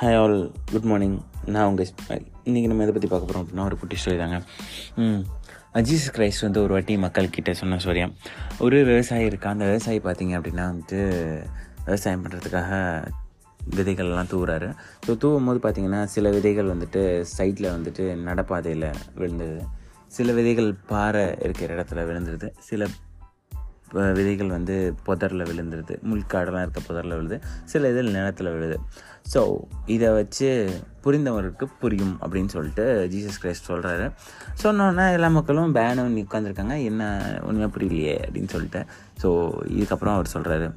Hi all good morning நான் உங்கள் இன்றைக்கி நம்ம எதை பற்றி பார்க்க போகிறோம் அப்படின்னா ஒரு குட்டி ஸ்டோரி தாங்க. ஜீசஸ் கிரைஸ்ட் வந்து ஒரு வாட்டி மக்கள்கிட்ட சொன்ன ஸ்டோரியா ஒரு விவசாயி இருக்கா அந்த விவசாயி பார்த்தீங்க அப்படின்னா வந்துட்டு விவசாயம் பண்ணுறதுக்காக விதைகள்லாம் தூவுறாரு. ஸோ தூவும் போது பார்த்திங்கன்னா சில விதைகள் வந்துட்டு சைட்டில் வந்துட்டு நடப்பாதையில் விழுந்தது. சில விதைகள் பாறை இருக்கிற இடத்துல விழுந்துருது சில விதைகள் வந்து புதரில் விழுந்துருது. முள்காடெல்லாம் இருக்க புதரில் விழுது. சில இதில் நிலத்தில் விழுது. ஸோ இதை வச்சு புரிந்தவருக்கு புரியும் அப்படின்னு சொல்லிட்டு ஜீசஸ் கிரைஸ்ட் சொல்கிறாரு சொன்னோன்னா எல்லா மக்களும் பேனும் உட்காந்துருக்காங்க என்ன ஒன்றுமே புரியலையே அப்படின்னு சொல்லிட்டு. ஸோ இதுக்கப்புறம் அவர் சொல்கிறாரு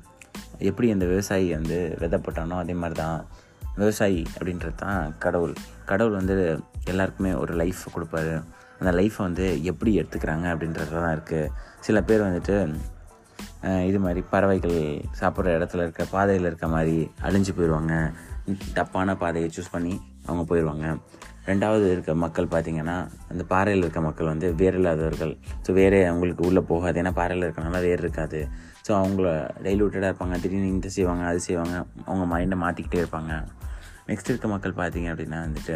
எப்படி அந்த விவசாயி வந்து விதை போட்டானோ அதே மாதிரி தான் விவசாயி அப்படின்றது தான் கடவுள். கடவுள் வந்து எல்லாருக்குமே ஒரு லைஃப் கொடுப்பாரு. அந்த லைஃப்பை வந்து எப்படி எடுத்துக்கிறாங்க அப்படின்றது தான் இருக்குது சில பேர் வந்துட்டு இது மாதிரி பறவைகள் சாப்பிட்ற இடத்துல இருக்க பாதையில் இருக்க மாதிரி அழிஞ்சு போயிடுவாங்க தப்பான பாதையை சூஸ் பண்ணி அவங்க போயிடுவாங்க ரெண்டாவது இருக்க மக்கள் பார்த்திங்கன்னா அந்த பாறையில் இருக்க மக்கள் வந்து வேர் இல்லாதவர்கள் ஸோ வேறே அவங்களுக்கு உள்ளே போகாது. ஏன்னா பாறையில் இருக்கனால வேர் இருக்காது. ஸோ அவங்கள டைலூட்டடாக இருப்பாங்க. திடீர்னு இந்த செய்வாங்க அது செய்வாங்க. அவங்க மைண்டை மாற்றிக்கிட்டே இருப்பாங்க. நெக்ஸ்ட் இருக்க மக்கள் பார்த்திங்க அப்படின்னா வந்துட்டு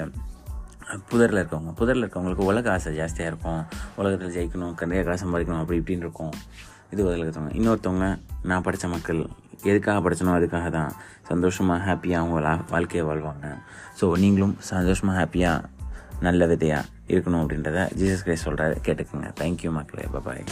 புதரில் இருக்கவங்க. புதரில் இருக்கவங்களுக்கு உலக ஆசை ஜாஸ்தியாக இருக்கும். உலகத்தில் ஜெயிக்கணும் நிறைய காசு சம்பாதிக்கணும் அப்படி இப்படின்னு இருக்கும். இது உலகில் இன்னொருத்தவங்க நான் படித்த மக்கள் எதுக்காக படித்தனோ அதுக்காக தான் சந்தோஷமாக ஹாப்பியாக அவங்க வாழ்க்கையை வாழ்வாங்க. ஸோ நீங்களும் சந்தோஷமாக ஹாப்பியாக நல்ல விதையாக இருக்கணும் அப்படின்றத ஜீசஸ் கிரைஸ் சொல்கிறாரு கேட்டுக்கோங்க. தேங்க்யூ மக்களே. பாய்